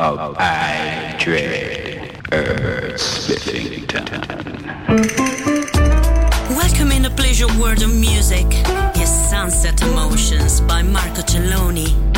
Of I Dread Earth. Welcome in the pleasure world of music. His Sunset Emotions by Marco Celloni.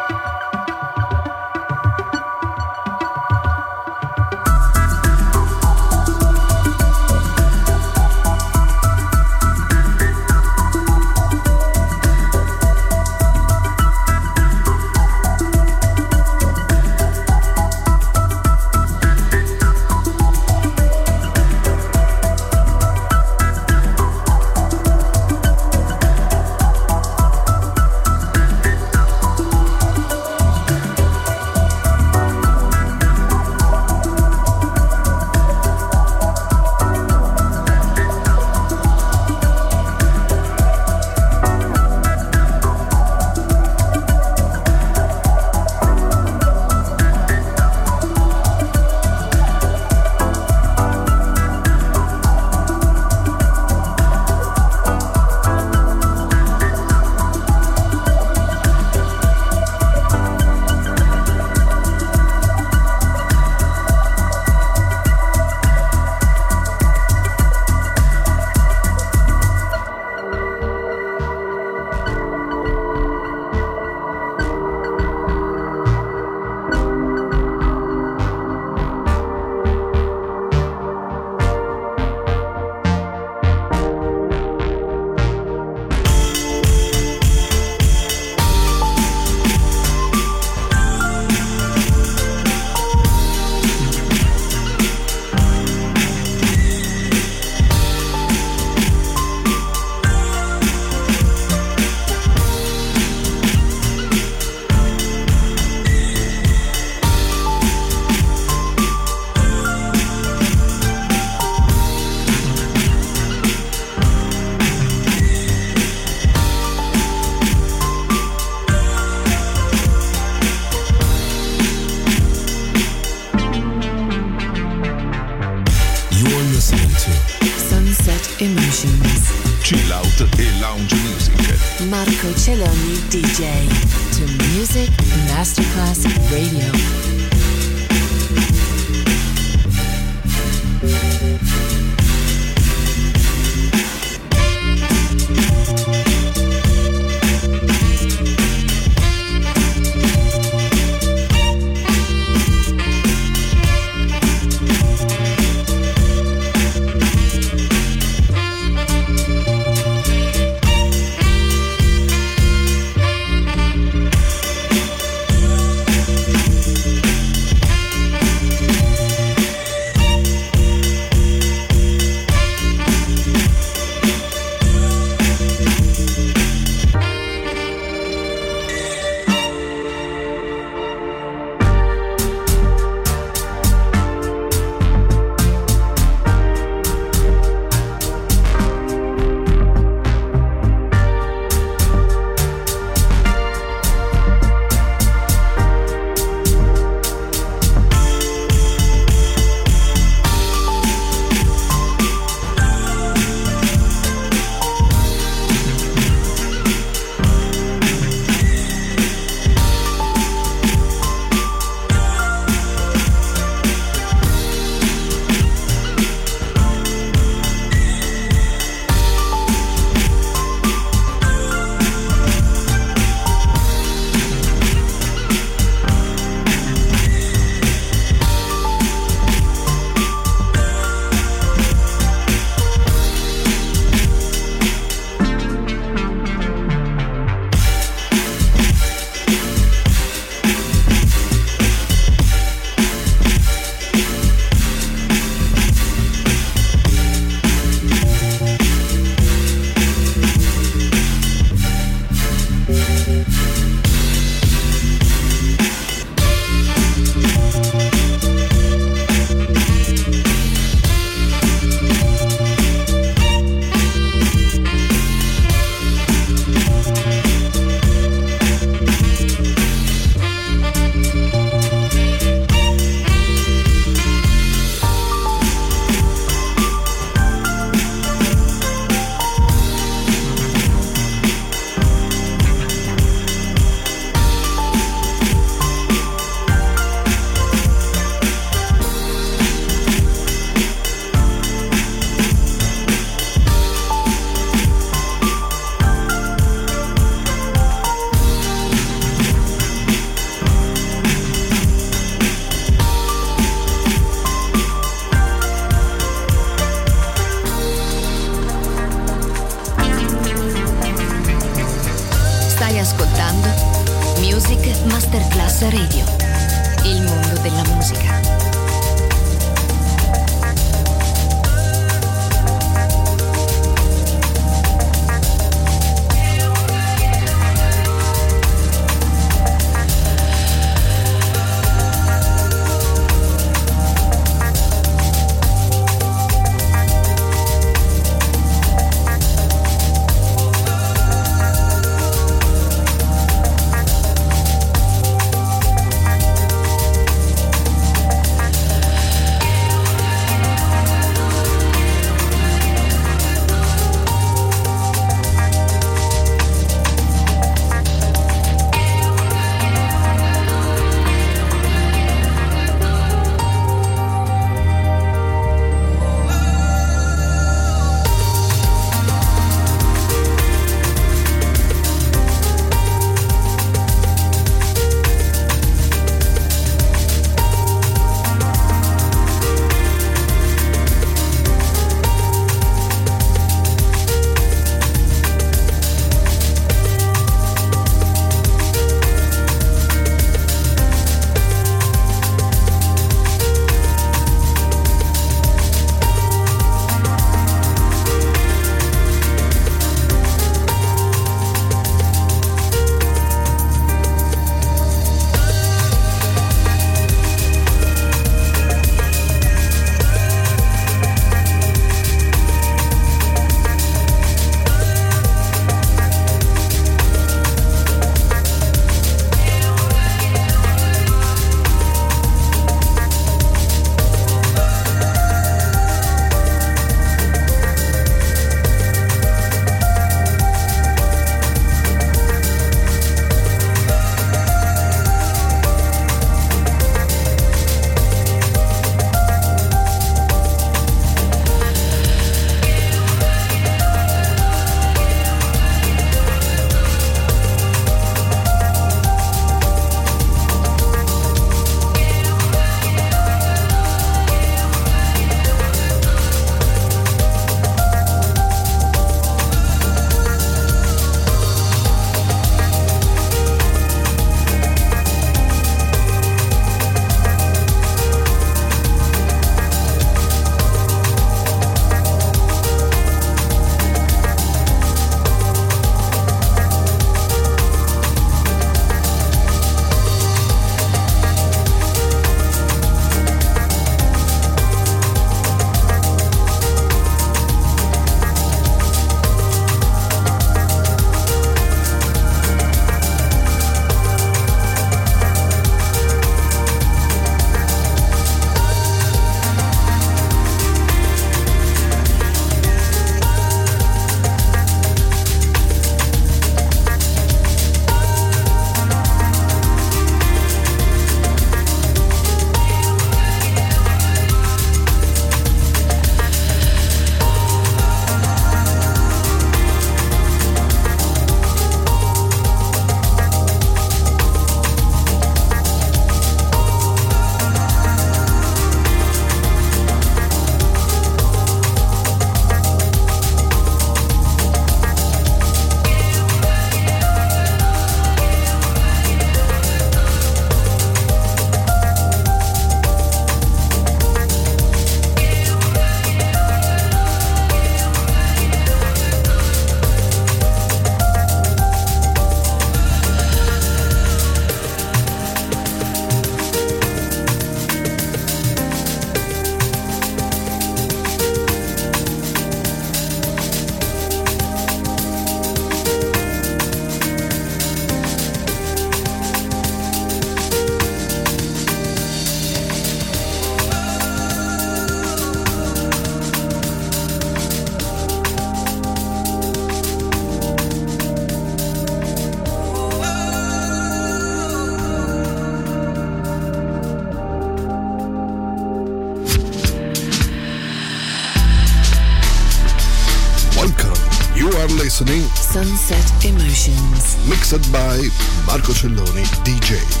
Celloni DJ.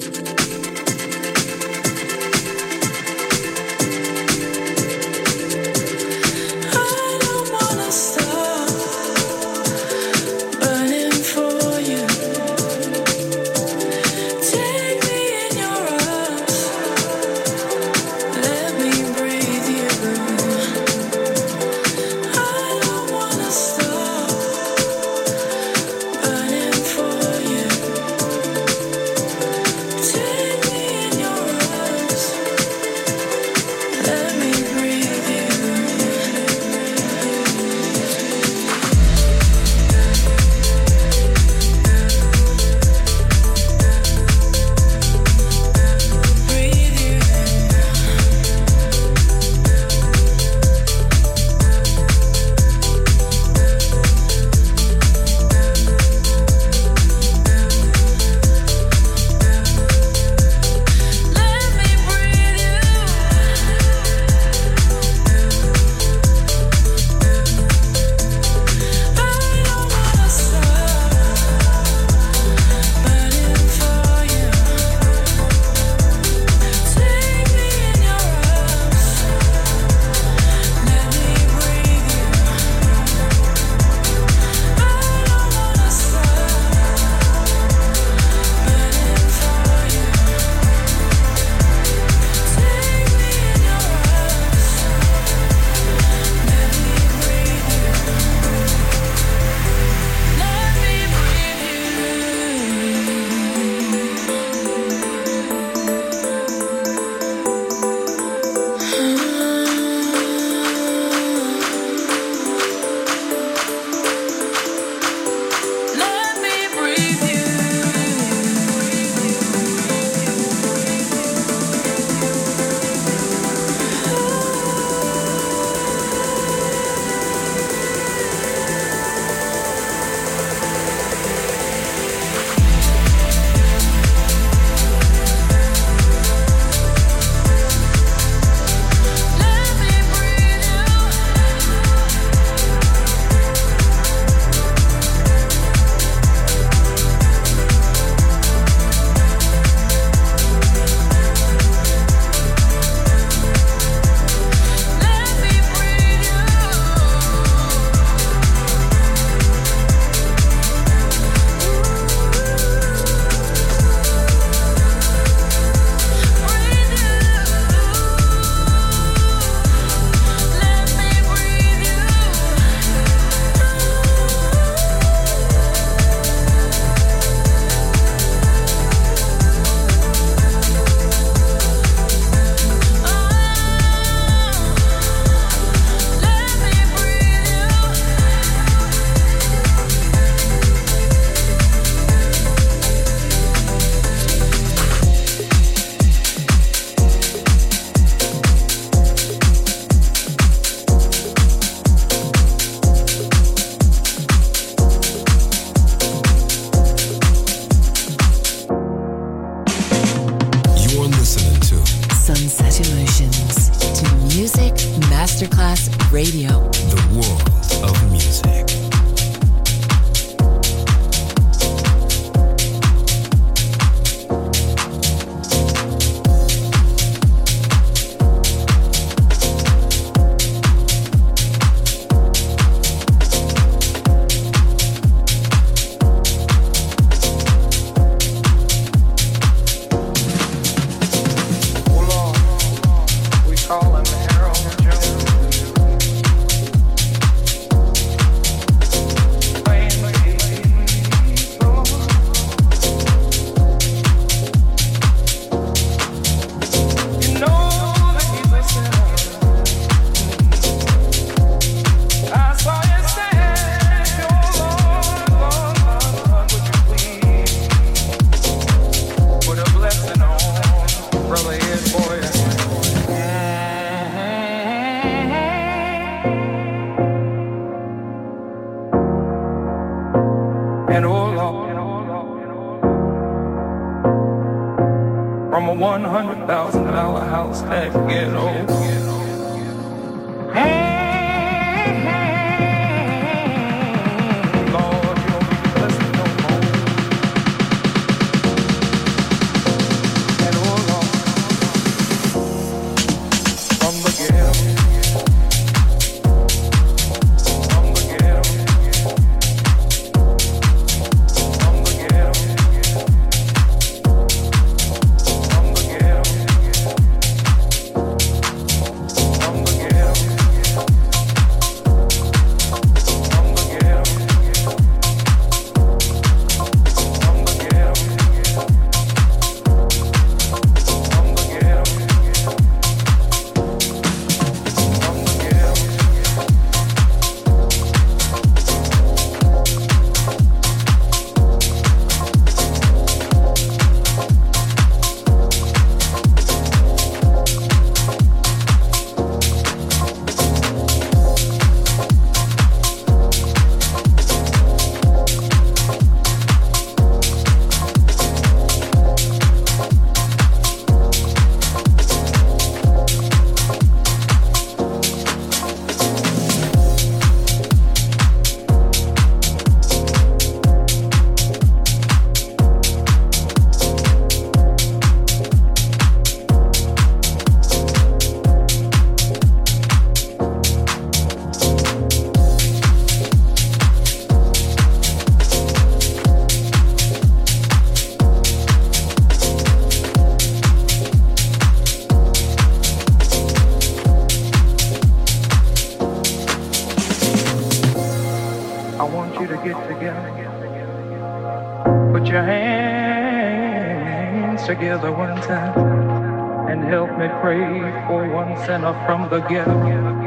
and help me pray for one sinner from the ghetto.